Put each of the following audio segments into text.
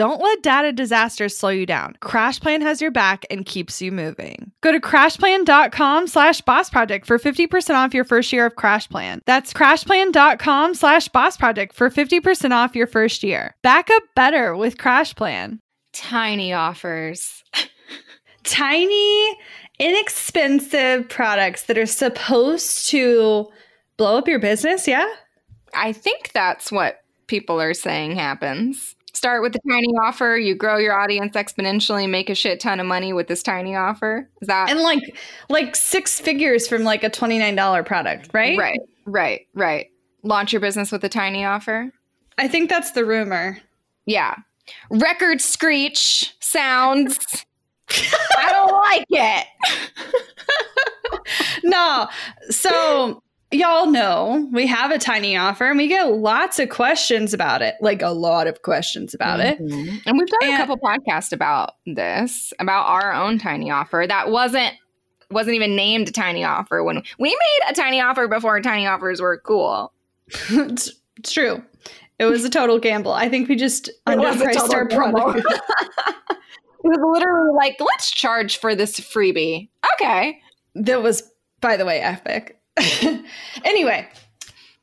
Don't let data disasters slow you down. CrashPlan has your back and keeps you moving. Go to crashplan.com slash boss project for 50% off your first year of CrashPlan. That's crashplan.com slash boss project for 50% off your first year. Back up better with CrashPlan. Tiny offers. Tiny, inexpensive products that are supposed to blow up your business, yeah? I think that's what people are saying happens start with a tiny offer you grow your audience exponentially make a shit ton of money with this tiny offer. Is that and like like six figures from like a $29 product right? Right right right. Launch your business with a tiny offer? I think that's the rumor. Yeah. Record screech sounds. I don't like it. No. So y'all know we have a tiny offer and we get lots of questions about it like a lot of questions about mm-hmm. it and we've done and, a couple podcasts about this about our own tiny offer that wasn't wasn't even named a tiny offer when we made a tiny offer before tiny offers were cool. It's, it's, true. It was a total gamble. I think we just underpriced our product. It was literally like let's charge for this freebie. Okay. That was by the way epic anyway,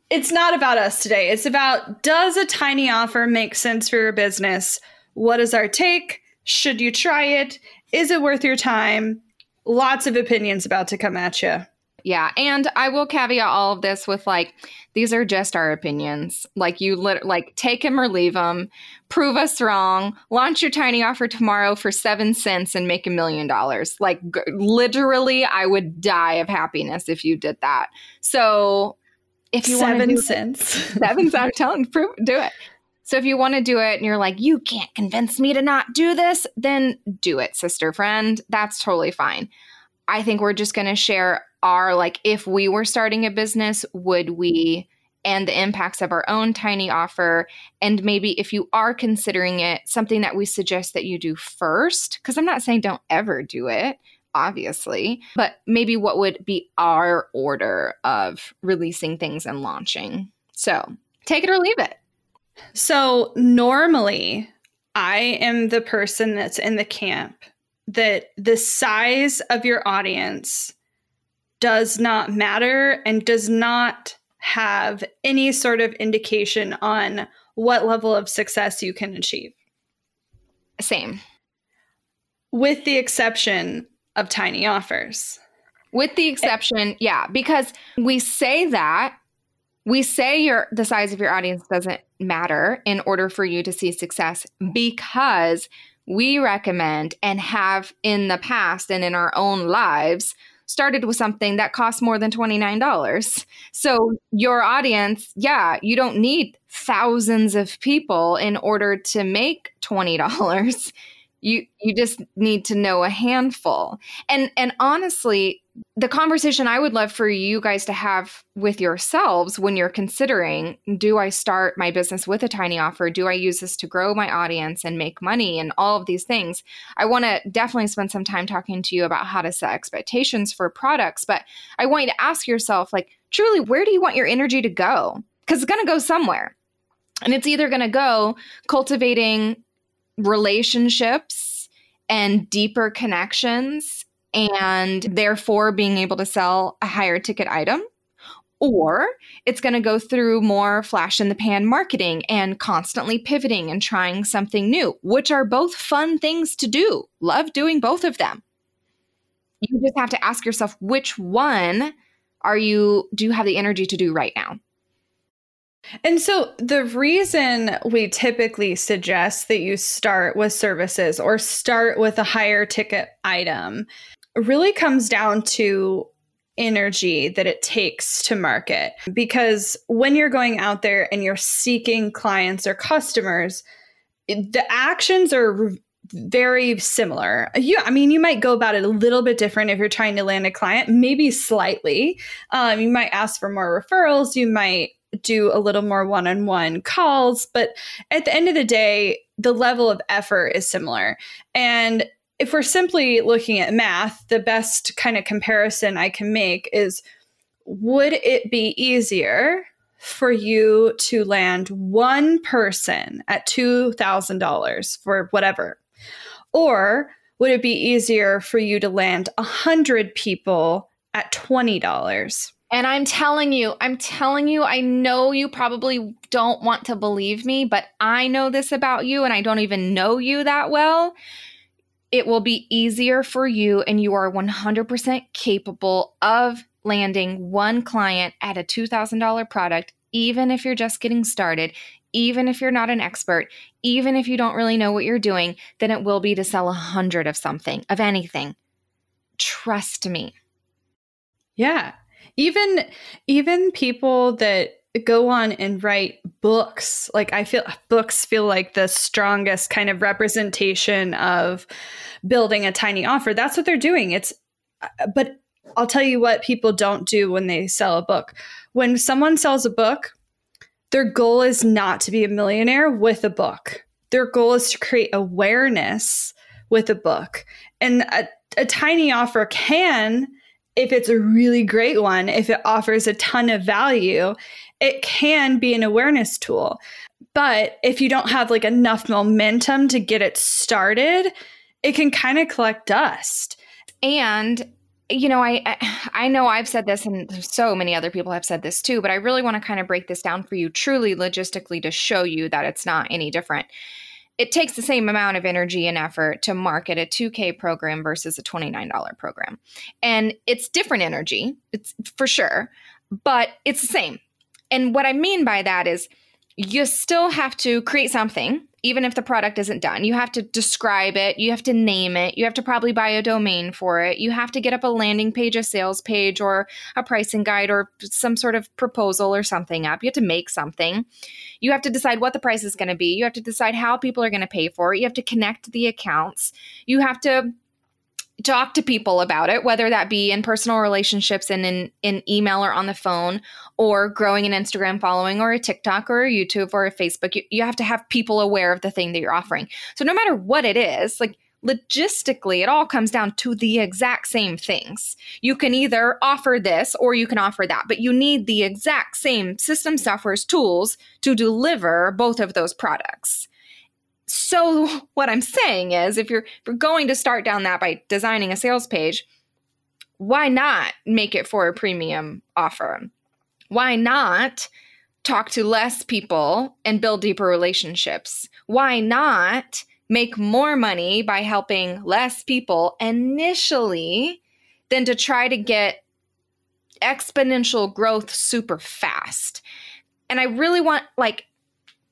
it's not about us today. It's about does a tiny offer make sense for your business? What is our take? Should you try it? Is it worth your time? Lots of opinions about to come at you. Yeah, and I will caveat all of this with like these are just our opinions. Like you lit- like take them or leave them. Prove us wrong. Launch your tiny offer tomorrow for 7 cents and make a million dollars. Like g- literally I would die of happiness if you did that. So if you 7 cents. 7 cents I'm telling prove do it. So if you want to do it and you're like, you can't convince me to not do this, then do it, sister friend. That's totally fine. I think we're just going to share our like if we were starting a business, would we and the impacts of our own tiny offer and maybe if you are considering it, something that we suggest that you do first because I'm not saying don't ever do it obviously, but maybe what would be our order of releasing things and launching. So, take it or leave it. So, normally I am the person that's in the camp that the size of your audience does not matter and does not have any sort of indication on what level of success you can achieve. Same. With the exception of tiny offers. With the exception, yeah, because we say that we say your the size of your audience doesn't matter in order for you to see success because we recommend and have in the past and in our own lives started with something that costs more than $29. So your audience, yeah, you don't need thousands of people in order to make $20. You you just need to know a handful. And and honestly, the conversation I would love for you guys to have with yourselves when you're considering do I start my business with a tiny offer? Do I use this to grow my audience and make money and all of these things? I want to definitely spend some time talking to you about how to set expectations for products, but I want you to ask yourself like truly where do you want your energy to go? Cuz it's going to go somewhere. And it's either going to go cultivating relationships and deeper connections and therefore being able to sell a higher ticket item or it's going to go through more flash in the pan marketing and constantly pivoting and trying something new, which are both fun things to do. Love doing both of them. You just have to ask yourself which one are you do you have the energy to do right now? And so the reason we typically suggest that you start with services or start with a higher ticket item really comes down to energy that it takes to market. Because when you're going out there and you're seeking clients or customers, the actions are very similar. You, I mean, you might go about it a little bit different if you're trying to land a client, maybe slightly. Um, you might ask for more referrals. You might do a little more one on one calls. But at the end of the day, the level of effort is similar. And if we're simply looking at math, the best kind of comparison I can make is would it be easier for you to land one person at $2,000 for whatever? Or would it be easier for you to land 100 people at $20? And I'm telling you, I'm telling you, I know you probably don't want to believe me, but I know this about you and I don't even know you that well it will be easier for you and you are 100% capable of landing one client at a $2,000 product, even if you're just getting started, even if you're not an expert, even if you don't really know what you're doing, than it will be to sell a hundred of something, of anything. Trust me. Yeah. Even even people that go on and write books. Like I feel books feel like the strongest kind of representation of building a tiny offer. That's what they're doing. It's uh, but I'll tell you what people don't do when they sell a book. When someone sells a book, their goal is not to be a millionaire with a book. Their goal is to create awareness with a book. And a, a tiny offer can if it's a really great one, if it offers a ton of value, it can be an awareness tool. But if you don't have like enough momentum to get it started, it can kind of collect dust. And you know, I I know I've said this and so many other people have said this too, but I really want to kind of break this down for you truly logistically to show you that it's not any different. It takes the same amount of energy and effort to market a 2K program versus a $29 program. And it's different energy, it's for sure, but it's the same. And what I mean by that is you still have to create something, even if the product isn't done. You have to describe it, you have to name it, you have to probably buy a domain for it, you have to get up a landing page, a sales page, or a pricing guide, or some sort of proposal or something up. You have to make something. You have to decide what the price is going to be. You have to decide how people are going to pay for it. You have to connect the accounts. You have to talk to people about it, whether that be in personal relationships and in, in email or on the phone, or growing an Instagram following or a TikTok or a YouTube or a Facebook. You, you have to have people aware of the thing that you're offering. So no matter what it is, like logistically, it all comes down to the exact same things. You can either offer this or you can offer that, but you need the exact same system software's tools to deliver both of those products so what i'm saying is if you're if you're going to start down that by designing a sales page why not make it for a premium offer why not talk to less people and build deeper relationships? Why not make more money by helping less people initially than to try to get exponential growth super fast? And i really want like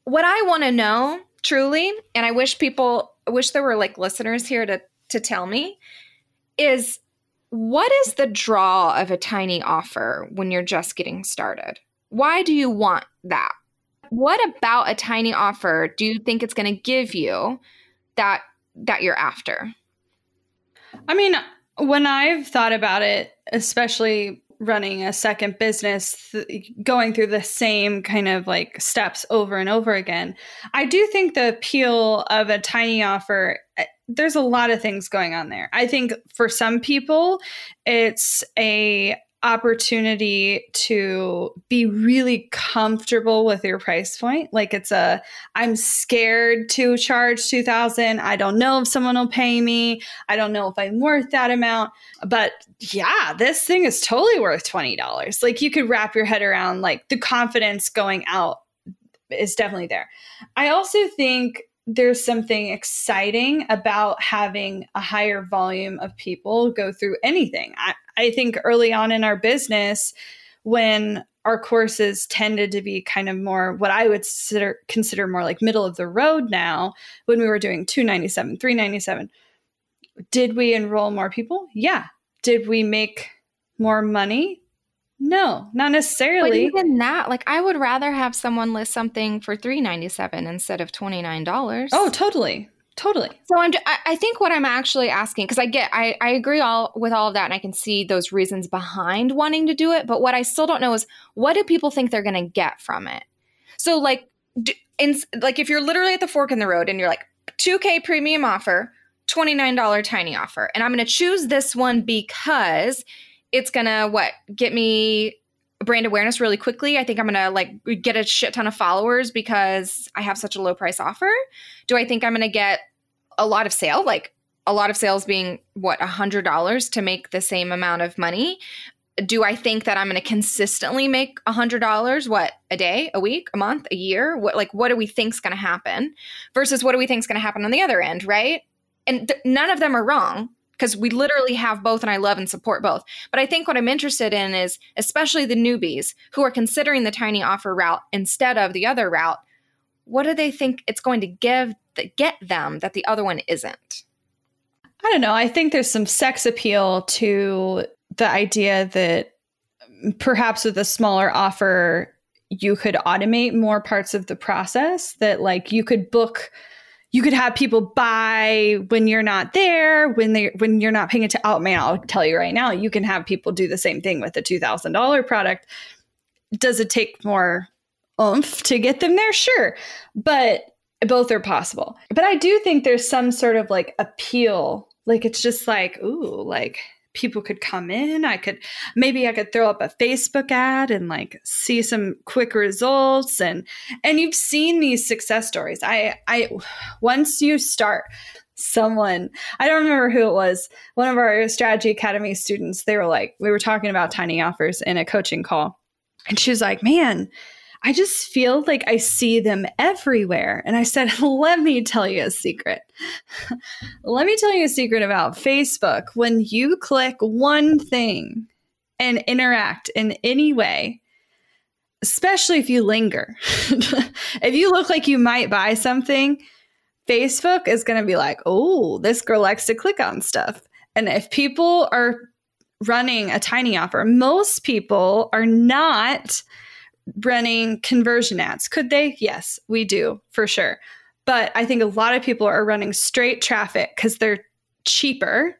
what i want to know truly, and I wish people, I wish there were like listeners here to to tell me, is what is the draw of a tiny offer when you're just getting started? Why do you want that? What about a tiny offer do you think it's going to give you that that you're after? I mean, when I've thought about it, especially running a second business, th- going through the same kind of like steps over and over again, I do think the appeal of a tiny offer, Uh, there's a lot of things going on there. I think for some people, it's a opportunity to be really comfortable with your price point. Like it's a i'm scared to charge 2000 i don't know if someone will pay me. I don't know if i'm worth that amount. But yeah this thing is totally worth $20 like you could wrap your head around like the confidence going out is definitely there. I also think there's something exciting about having a higher volume of people go through anything. I, I think early on in our business, when our courses tended to be kind of more what I would consider, consider more like middle of the road now, when we were doing 297, 397, did we enroll more people? Yeah. Did we make more money? No, not necessarily. But even that, like I would rather have someone list something for three ninety seven instead of twenty nine dollars. Oh, totally, totally. So I'm, I think what I'm actually asking because I get, I, I agree all with all of that, and I can see those reasons behind wanting to do it. But what I still don't know is what do people think they're going to get from it? So like, in like if you're literally at the fork in the road and you're like two K premium offer, twenty nine dollar tiny offer, and I'm going to choose this one because it's gonna what get me brand awareness really quickly. I think I'm gonna like get a shit ton of followers because I have such a low price offer. Do I think I'm gonna get a lot of sale? Like a lot of sales being what a hundred dollars to make the same amount of money. Do I think that I'm going to consistently make a hundred dollars? What a day, a week, a month, a year? What like what do we think's going to happen? Versus what do we think's going to happen on the other end, right? And th- none of them are wrong because we literally have both and I love and support both. But I think what I'm interested in is especially the newbies who are considering the tiny offer route instead of the other route, what do they think it's going to give that get them that the other one isn't? I don't know. I think there's some sex appeal to the idea that perhaps with a smaller offer you could automate more parts of the process that like you could book you could have people buy when you're not there, when they when you're not paying attention. Oh man, I'll tell you right now, you can have people do the same thing with a two thousand dollar product. Does it take more oomph to get them there? Sure, but both are possible. But I do think there's some sort of like appeal. Like it's just like, ooh, like people could come in. I could maybe I could throw up a Facebook ad and like see some quick results and and you've seen these success stories. I I once you start someone I don't remember who it was, one of our strategy academy students, they were like we were talking about tiny offers in a coaching call. And she was like, "Man, I just feel like I see them everywhere. And I said, let me tell you a secret. let me tell you a secret about Facebook. When you click one thing and interact in any way, especially if you linger, if you look like you might buy something, Facebook is going to be like, oh, this girl likes to click on stuff. And if people are running a tiny offer, most people are not running conversion ads. Could they? Yes, we do for sure. But I think a lot of people are running straight traffic because they're cheaper.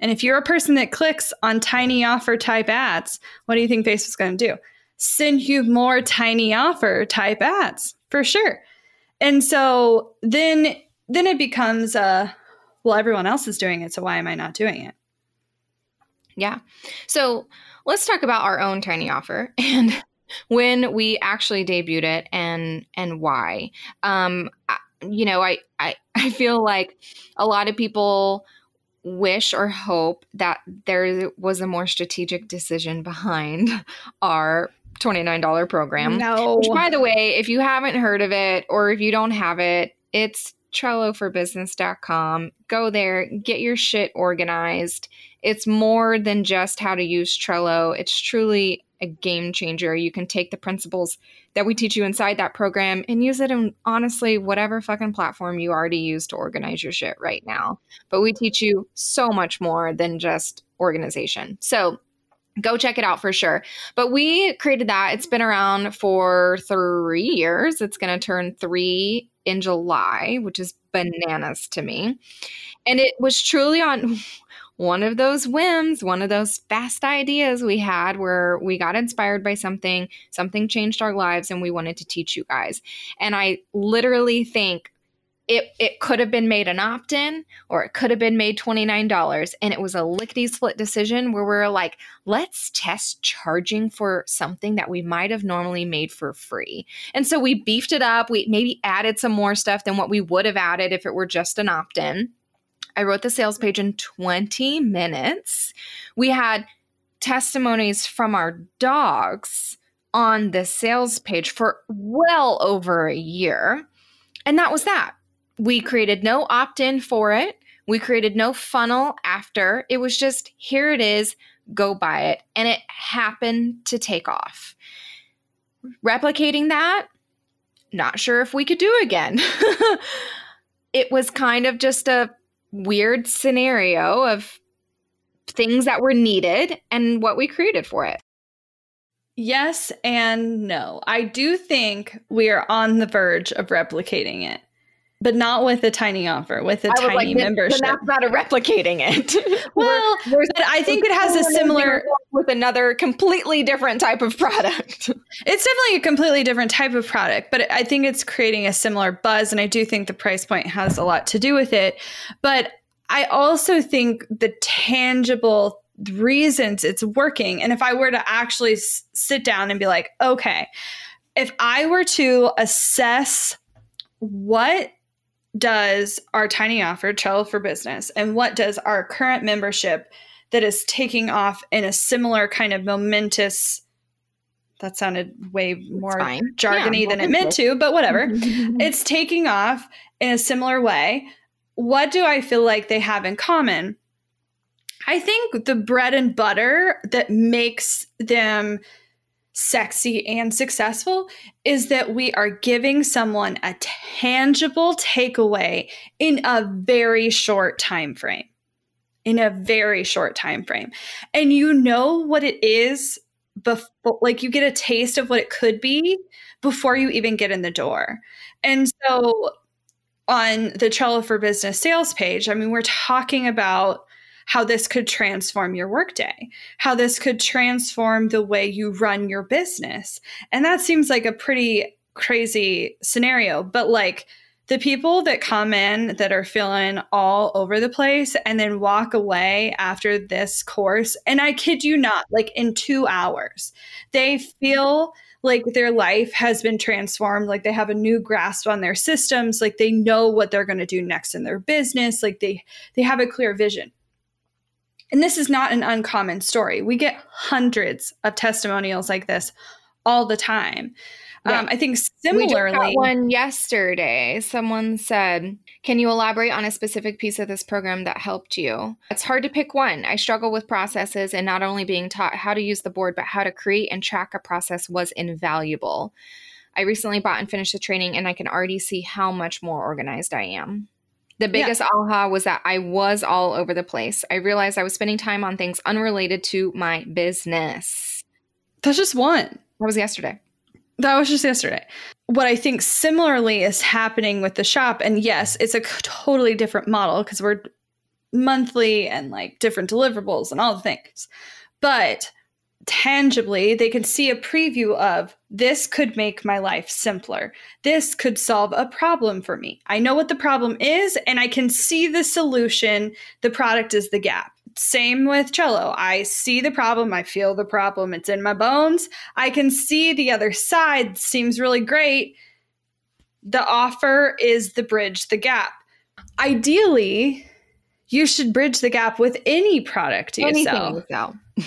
And if you're a person that clicks on tiny offer type ads, what do you think Facebook's going to do? Send you more tiny offer type ads for sure. And so then then it becomes uh well everyone else is doing it so why am I not doing it? Yeah. So let's talk about our own tiny offer and when we actually debuted it and and why. Um, I, you know, I, I I feel like a lot of people wish or hope that there was a more strategic decision behind our $29 program. No. Which, by the way, if you haven't heard of it or if you don't have it, it's TrelloForBusiness.com. Go there, get your shit organized. It's more than just how to use Trello. It's truly a game changer. You can take the principles that we teach you inside that program and use it in honestly whatever fucking platform you already use to organize your shit right now. But we teach you so much more than just organization. So go check it out for sure. But we created that. It's been around for three years. It's going to turn three in July, which is bananas to me. And it was truly on one of those whims, one of those fast ideas we had where we got inspired by something, something changed our lives, and we wanted to teach you guys. And I literally think it, it could have been made an opt in or it could have been made $29. And it was a lickety split decision where we're like, let's test charging for something that we might have normally made for free. And so we beefed it up. We maybe added some more stuff than what we would have added if it were just an opt in. I wrote the sales page in 20 minutes. We had testimonies from our dogs on the sales page for well over a year. And that was that. We created no opt in for it. We created no funnel after. It was just here it is, go buy it. And it happened to take off. Replicating that, not sure if we could do again. it was kind of just a weird scenario of things that were needed and what we created for it. Yes and no. I do think we are on the verge of replicating it, but not with a tiny offer, with a tiny like, membership. That's not a replicating it. well, we're, we're, I think it has a similar with another completely different type of product. it's definitely a completely different type of product, but I think it's creating a similar buzz, and I do think the price point has a lot to do with it. But I also think the tangible reasons it's working. And if I were to actually s- sit down and be like, okay, if I were to assess what does our tiny offer, Trello for Business, and what does our current membership that is taking off in a similar kind of momentous that sounded way more jargony yeah, than it meant to, but whatever. it's taking off in a similar way. What do I feel like they have in common? I think the bread and butter that makes them sexy and successful is that we are giving someone a tangible takeaway in a very short time frame. In a very short time frame. And you know what it is before like you get a taste of what it could be before you even get in the door. And so on the Trello for business sales page i mean we're talking about how this could transform your workday, how this could transform the way you run your business. And that seems like a pretty crazy scenario, but like the people that come in that are feeling all over the place and then walk away after this course, and I kid you not, like in two hours, they feel like their life has been transformed like they have a new grasp on their systems like they know what they're going to do next in their business like they they have a clear vision and this is not an uncommon story. We get hundreds of testimonials like this all the time. Um, I think similarly, one yesterday, someone said, "Can you elaborate on a specific piece of this program that helped you?" It's hard to pick one. I struggle with processes, and not only being taught how to use the board, but how to create and track a process was invaluable. I recently bought and finished the training, and I can already see how much more organized I am. The biggest yeah. aha was that I was all over the place. I realized I was spending time on things unrelated to my business. That's just one. That was yesterday. That was just yesterday. What I think similarly is happening with the shop, and yes, it's a totally different model because we're monthly and like different deliverables and all the things. But tangibly, they can see a preview of this could make my life simpler. This could solve a problem for me. I know what the problem is and I can see the solution. The product is the gap. Same with Trello. I see the problem, I feel the problem, it's in my bones. I can see the other side seems really great. The offer is the bridge the gap. Ideally, you should bridge the gap with any product you Anything sell. You sell.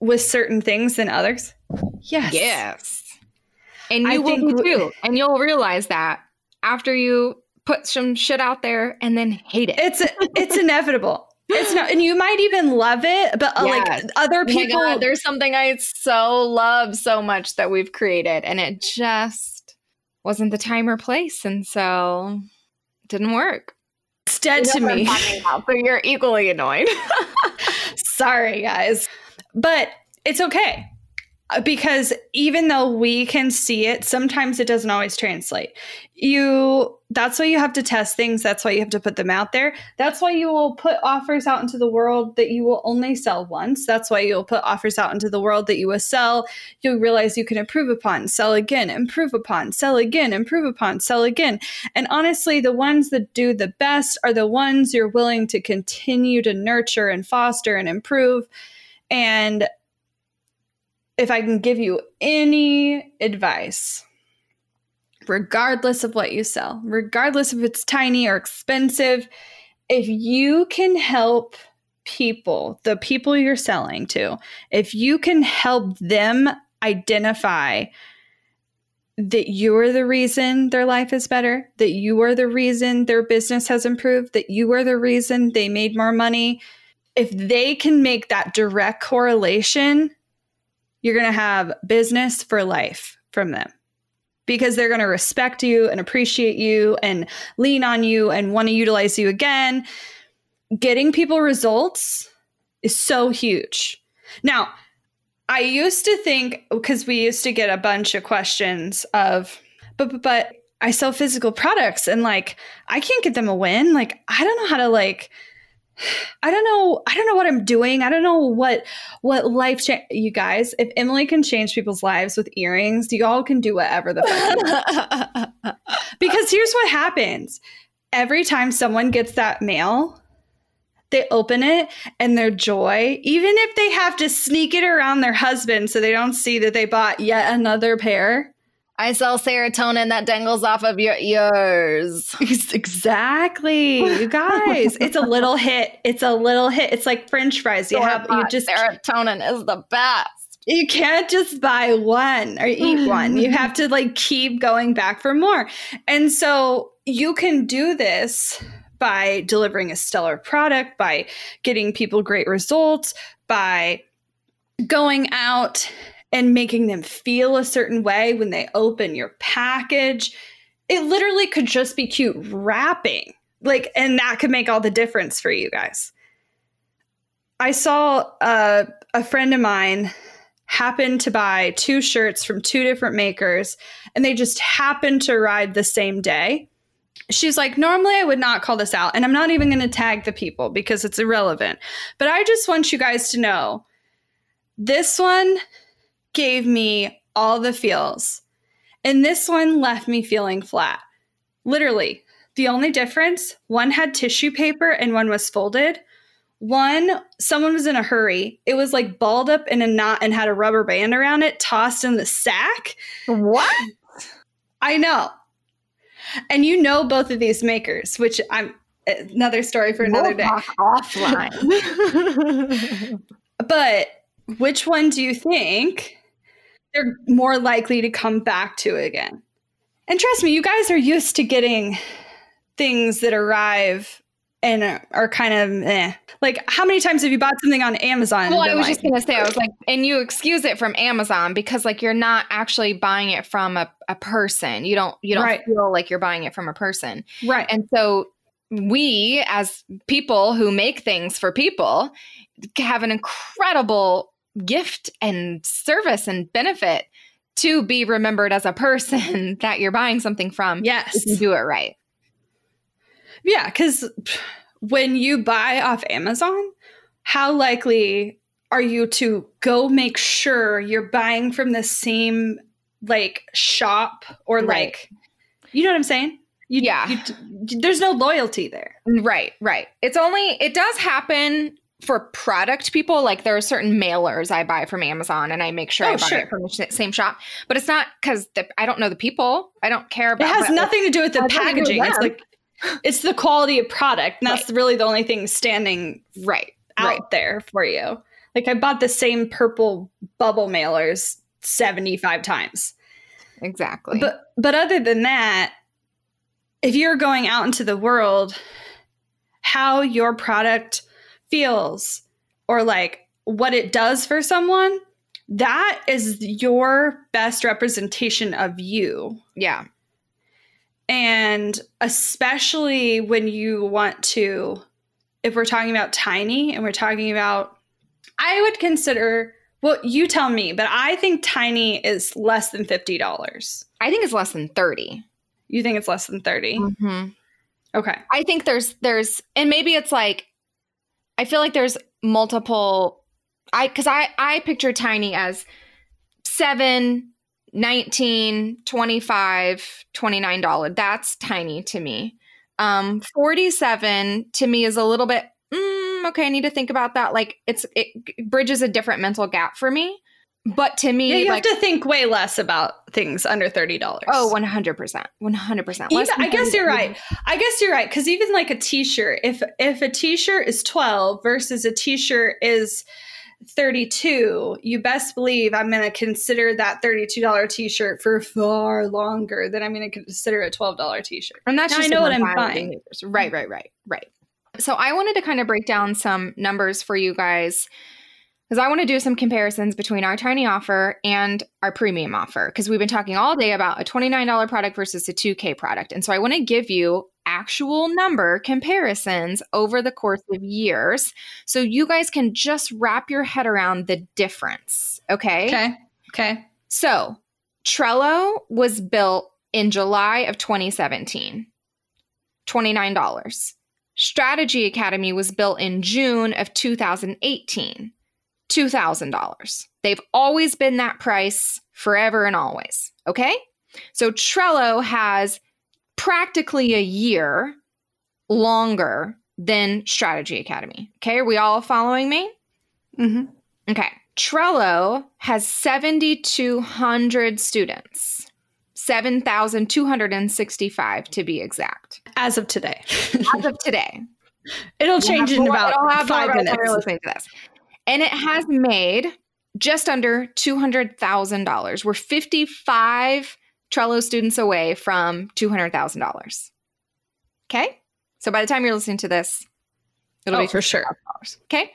with certain things than others? Yes. Yes. And I you will think too. And you'll realize that after you put some shit out there and then hate it. It's it's inevitable. It's not, and you might even love it, but uh, like Yes. other Oh people, God, there's something I so love so much that we've created, and it just wasn't the time or place, and so didn't work. it's dead to know what I'm me. so you're equally annoyed. Sorry, guys, but it's okay Uh, because even though we can see it, sometimes it doesn't always translate. You that's why you have to test things. That's why you have to put them out there. That's why you will put offers out into the world that you will only sell once. That's why you'll put offers out into the world that you will sell. You'll realize you can improve upon, sell again, improve upon, sell again, improve upon, sell again. And honestly, the ones that do the best are the ones you're willing to continue to nurture and foster and improve. And if I can give you any advice, regardless of what you sell, regardless if it's tiny or expensive, if you can help people, the people you're selling to, if you can help them identify that you are the reason their life is better, that you are the reason their business has improved, that you are the reason they made more money, if they can make that direct correlation, you're going to have business for life from them because they're going to respect you and appreciate you and lean on you and want to utilize you again. Getting people results is so huge. Now, I used to think because we used to get a bunch of questions of, but, but, but I sell physical products and like I can't get them a win. Like I don't know how to like I don't know I don't know what I'm doing. I don't know what what life cha- you guys, if Emily can change people's lives with earrings, you all can do whatever the fuck. because here's what happens. every time someone gets that mail, they open it and their joy, even if they have to sneak it around their husband so they don't see that they bought yet another pair. I sell serotonin that dangles off of your ears. Exactly. You guys, it's a little hit. It's a little hit. It's like french fries. You have you just serotonin is the best. You can't just buy one or eat mm-hmm. one. You have to like keep going back for more. And so you can do this by delivering a stellar product, by getting people great results, by going out and making them feel a certain way when they open your package. It literally could just be cute wrapping. Like, and that could make all the difference for you guys. I saw a friend of mine happen to buy two shirts from two different makers, and they just happened to ride the same day she's like, normally I would not call this out, and I'm not even going to tag the people because it's irrelevant. But I just want you guys to know this one gave me all the feels, and this one left me feeling flat. Literally, the only difference one had tissue paper and one was folded. One, someone was in a hurry. It was like balled up in a knot and had a rubber band around it, tossed in the sack. What? I know. And you know both of these makers, which I'm eh, another story for another we'll day. Offline. but which one do you think they're more likely to come back to it again? And trust me, you guys are used to getting things that arrive and are kind of eh. Like, how many times have you bought something on Amazon? Well, I was like, just gonna say, I was like, and you excuse it from Amazon because like you're not actually buying it from a, a person. You don't you don't right. feel like you're buying it from a person, right? And so we, as people who make things for people, have an incredible gift and service and benefit to be remembered as a person that you're buying something from. Yes, you do it right. Yeah, because when you buy off Amazon, how likely are you to go make sure you're buying from the same like shop or right. like, you know what I'm saying? You, yeah. You, there's no loyalty there. Right, right. It's only, it does happen for product people. Like there are certain mailers I buy from Amazon and I make sure oh, I buy sure. it from the same shop. But it's not because I don't know the people. I don't care about it. has nothing to do with the packaging. It's like, it's the quality of product. And that's right. really the only thing standing right out right. there for you. Like I bought the same purple bubble mailers 75 times. Exactly. But but other than that, if you're going out into the world, how your product feels or like what it does for someone, that is your best representation of you. Yeah. And especially when you want to, if we're talking about tiny and we're talking about, I would consider, well, you tell me, but I think tiny is less than $50. I think it's less than 30. You think it's less than 30? Mm-hmm. Okay. I think there's, there's, and maybe it's like, I feel like there's multiple, I, cause I, I picture tiny as seven, 19 25 29 dollar. That's tiny to me. Um 47 to me is a little bit mm, okay i need to think about that. Like it's it bridges a different mental gap for me but to me yeah, you like, have to think way less about things under $30 oh 100% 100% even, i guess you're right. I guess you're right because even like a t-shirt if if a t-shirt is 12 versus a t-shirt is 32, you best believe I'm going to consider that $32 t-shirt for far longer than I'm going to consider a $12 t-shirt. And that's now just I know what I'm buying. Right, right, right, right. So I wanted to kind of break down some numbers for you guys because I want to do some comparisons between our tiny offer and our premium offer because we've been talking all day about a $29 product versus a 2K product. And so I want to give you actual number comparisons over the course of years so you guys can just wrap your head around the difference. Okay. Okay. Okay. So Trello was built in July of 2017, $29. Strategy Academy was built in June of 2018, $2,000. They've always been that price forever and always. Okay. So Trello has practically a year longer than Strategy Academy. Okay, are we all following me? Mm-hmm. Okay. Trello has 7,200 students, 7,265 to be exact. As of today. As of today. It'll change in More- about five more by the time minutes. listening to this. And it has made just under $200,000. We're 55 Trello students away from $200,000. Okay? So by the time you're listening to this, it'll Oh, be for sure. Okay.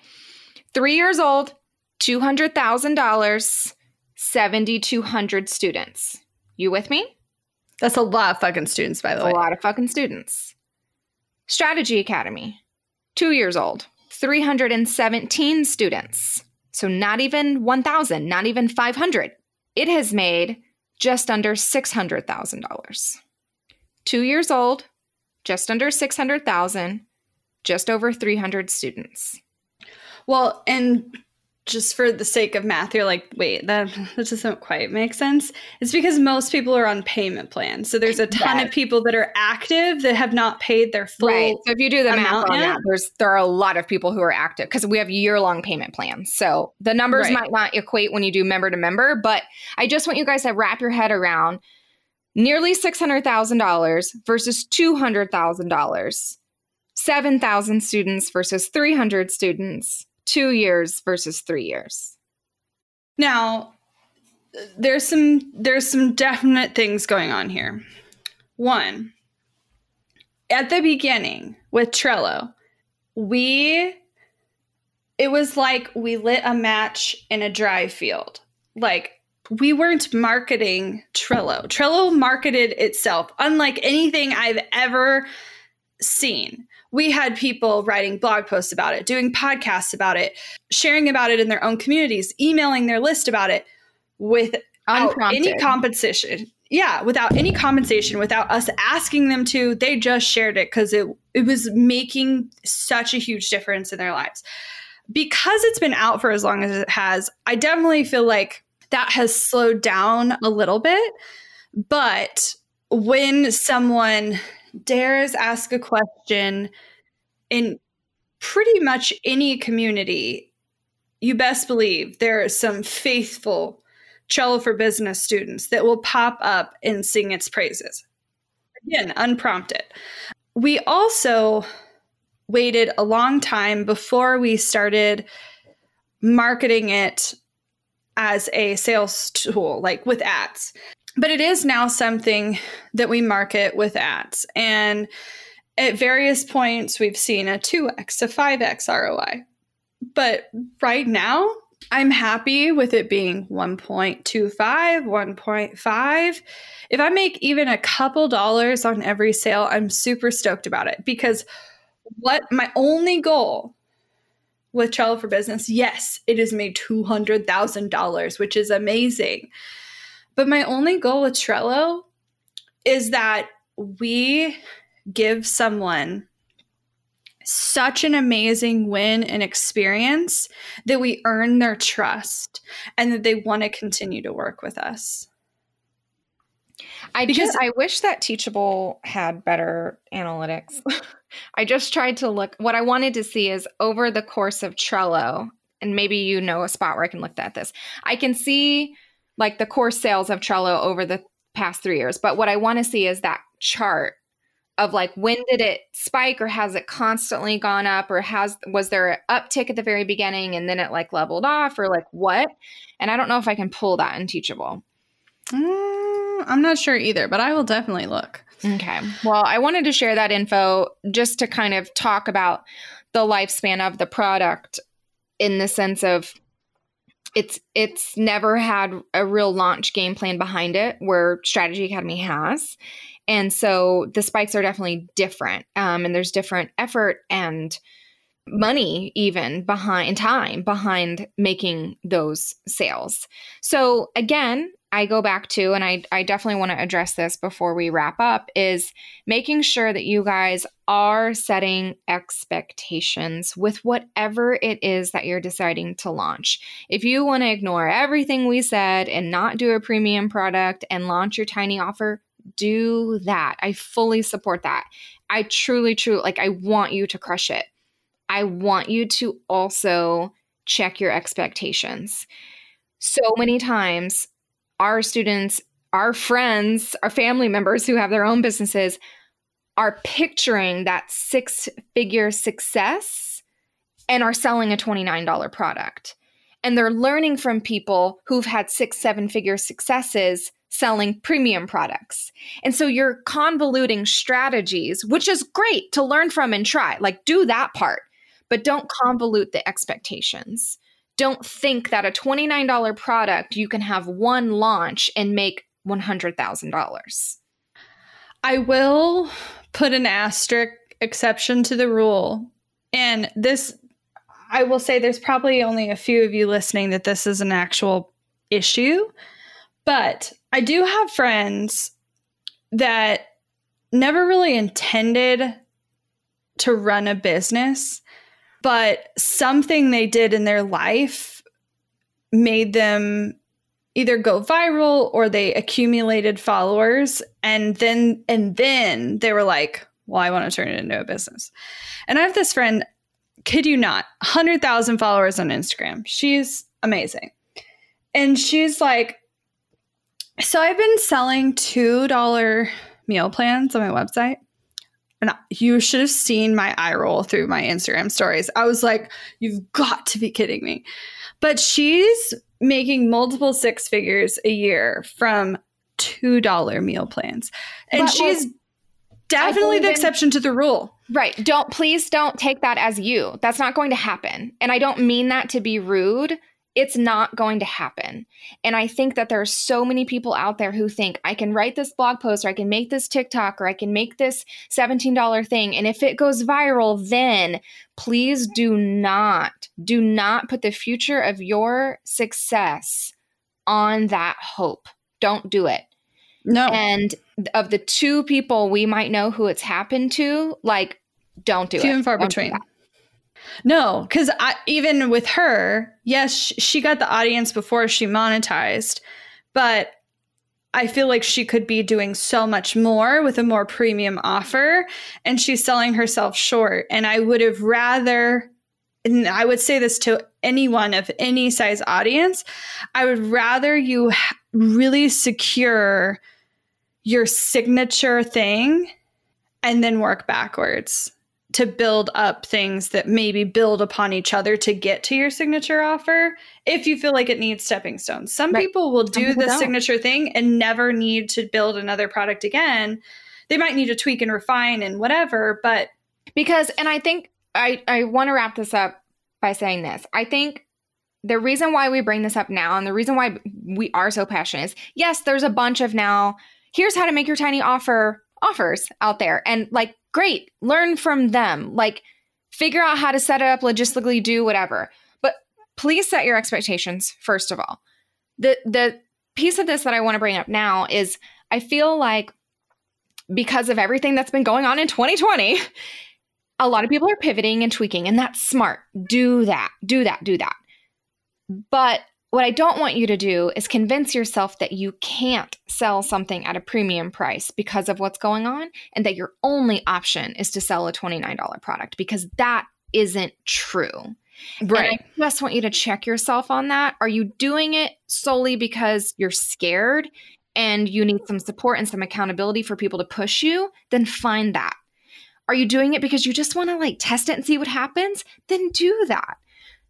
Three years old, $200,000, 7,200 students. You with me? That's a lot of fucking students, by the way. A lot of fucking students. Strategy Academy, two years old, 317 students. So not even 1,000, not even 500. It has made just under $600,000. Two years old, just under 600,000, just over 300 students. Well, and just for the sake of math, you're like, wait, that, that doesn't quite make sense. It's because most people are on payment plans. So there's a ton Yes. of people that are active that have not paid their full. right. So if you do the math on that, there's there are a lot of people who are active because we have year long payment plans. So the numbers Right. might not equate when you do member to member, but I just want you guys to wrap your head around nearly six hundred thousand dollars versus two hundred thousand dollars, seven thousand students versus three hundred students, two years versus three years. Now, there's some there's some definite things going on here. One, at the beginning with Trello, we it was like we lit a match in a dry field. Like we weren't marketing Trello. Trello marketed itself unlike anything I've ever seen. We had people writing blog posts about it, doing podcasts about it, sharing about it in their own communities, emailing their list about it without Unprompted. any compensation. Yeah, without any compensation, without us asking them to, they just shared it because it it was making such a huge difference in their lives. Because it's been out for as long as it has, I definitely feel like that has slowed down a little bit. But when someone dares ask a question in pretty much any community, you best believe there are some faithful Trello for Business students that will pop up and sing its praises. Again, unprompted. We also waited a long time before we started marketing it as a sales tool, like with ads. But it is now something that we market with ads. And at various points, we've seen a 2x, a 5x ROI. But right now, I'm happy with it being 1.25, 1.5. If I make even a couple dollars on every sale, I'm super stoked about it because what my only goal with Trello for Business, yes, it has made $200,000, which is amazing. But my only goal with Trello is that we give someone such an amazing win and experience that we earn their trust and that they want to continue to work with us. I Because- just I wish that Teachable had better analytics. I just tried to look what I wanted to see is over the course of Trello, and maybe you know a spot where I can look at this. I can see like the course sales of Trello over the past three years, but what I want to see is that chart of like when did it spike or has it constantly gone up or has was there an uptick at the very beginning and then it like leveled off or like what? And I don't know if I can pull that in Teachable. Mm, I'm not sure either, but I will definitely look. Okay. Well, I wanted to share that info just to kind of talk about the lifespan of the product in the sense of it's it's never had a real launch game plan behind it where Strategy Academy has. And so the spikes are definitely different. Um, and there's different effort and money even behind time behind making those sales. So again, I go back to, and I, I definitely want to address this before we wrap up, is making sure that you guys are setting expectations with whatever it is that you're deciding to launch. If you want to ignore everything we said and not do a premium product and launch your tiny offer, do that. I fully support that. I truly, truly like, I want you to crush it. I want you to also check your expectations. So many times, our students, our friends, our family members who have their own businesses are picturing that six figure success and are selling a $29 product. And they're learning from people who've had six, seven figure successes selling premium products. And so you're convoluting strategies, which is great to learn from and try. Like, do that part, but don't convolute the expectations. Don't think that a $29 product you can have one launch and make $100,000. I will put an asterisk exception to the rule. And this, I will say, there's probably only a few of you listening that this is an actual issue. But I do have friends that never really intended to run a business, but something they did in their life made them either go viral or they accumulated followers. And then and then they were like well i want to turn it into a business. And i have this friend kid you not 100000 followers on instagram. She's amazing. And she's like so i've been selling $2 meal plans on my website and you should have seen my eye roll through my instagram stories i was like you've got to be kidding me but she's making multiple six figures a year from $2 meal plans. And but, she's definitely the exception to the rule. Right. Don't please don't take that as you. That's not going to happen. And I don't mean that to be rude it's not going to happen. And I think that there are so many people out there who think I can write this blog post or I can make this TikTok or I can make this $17 thing. And if it goes viral, then please do not, do not put the future of your success on that hope. Don't do it. No. And of the two people we might know who it's happened to, like, don't do Few it. Few and far don't between. No, because even with her, yes, she got the audience before she monetized, but I feel like she could be doing so much more with a more premium offer, and she's selling herself short. And I would have rather, and I would say this to anyone of any size audience, I would rather you really secure your signature thing and then work backwards to build up things that maybe build upon each other to get to your signature offer if you feel like it needs stepping stones. Some right. people will do people the don't. signature thing and never need to build another product again. They might need to tweak and refine and whatever, but because and I think I I want to wrap this up by saying this. I think the reason why we bring this up now and the reason why we are so passionate is yes, there's a bunch of now here's how to make your tiny offer offers out there and like great, learn from them. Like, figure out how to set it up logistically, do whatever. But please set your expectations, first of all. The, the piece of this that I want to bring up now is I feel like because of everything that's been going on in 2020, a lot of people are pivoting and tweaking, and that's smart. Do that, do that, do that. But what I don't want you to do is convince yourself that you can't sell something at a premium price because of what's going on and that your only option is to sell a $29 product because that isn't true. Right. And I just want you to check yourself on that. Are you doing it solely because you're scared and you need some support and some accountability for people to push you? Then find that. Are you doing it because you just want to like test it and see what happens? Then do that.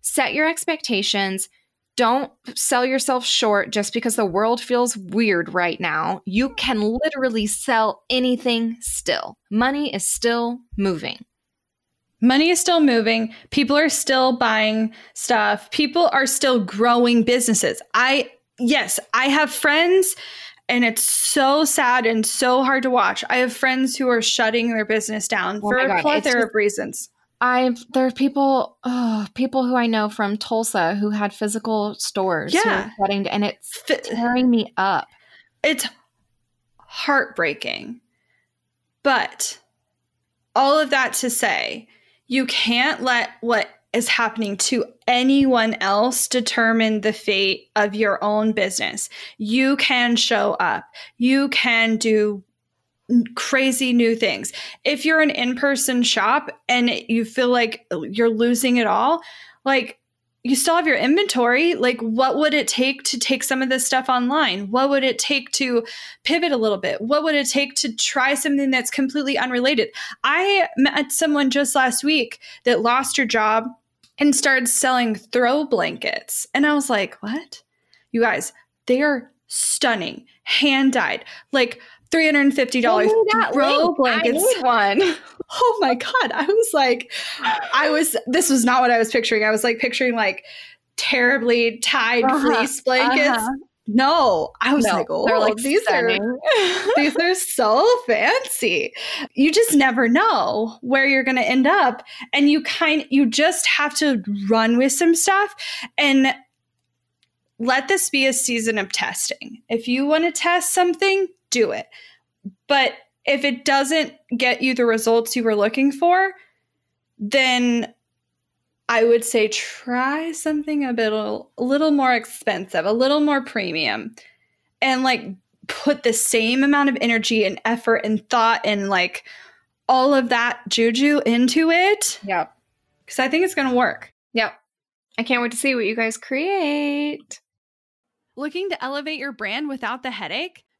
Set your expectations don't sell yourself short just because the world feels weird right now. You can literally sell anything still. Money is still moving. Money is still moving. People are still buying stuff. People are still growing businesses. I, yes, I have friends, and it's so sad and so hard to watch. I have friends who are shutting their business down oh for a plethora of reasons I've there are people, oh, people who I know from Tulsa who had physical stores. Yeah, shutting, and it's F- tearing me up. It's heartbreaking, but all of that to say, you can't let what is happening to anyone else determine the fate of your own business. You can show up. You can do crazy new things. If you're an in-person shop and you feel like you're losing it all, like you still have your inventory. Like, what would it take to take some of this stuff online? What would it take to pivot a little bit? What would it take to try something that's completely unrelated? I met someone just last week that lost her job and started selling throw blankets. And I was like, what? You guys, they are stunning, hand dyed. Like, $350 throw blankets. one. oh my god. I was like i was this was not what i was picturing. I was like picturing like terribly tied uh-huh, fleece blankets. Uh-huh. no. I was no, like oh they're like these stunning. are these are so fancy. You just never know where you're going to end up. And you kind you just have to run with some stuff and let this be a season of testing. If you want to test something do it but if it doesn't get you the results you were looking for, then I would say try something a bit a little more expensive, a little more premium, and like put the same amount of energy and effort and thought and like all of that juju into it. Yep. Because I think it's going to work. Yep. I can't wait to see what you guys create. Looking to elevate your brand without the headache?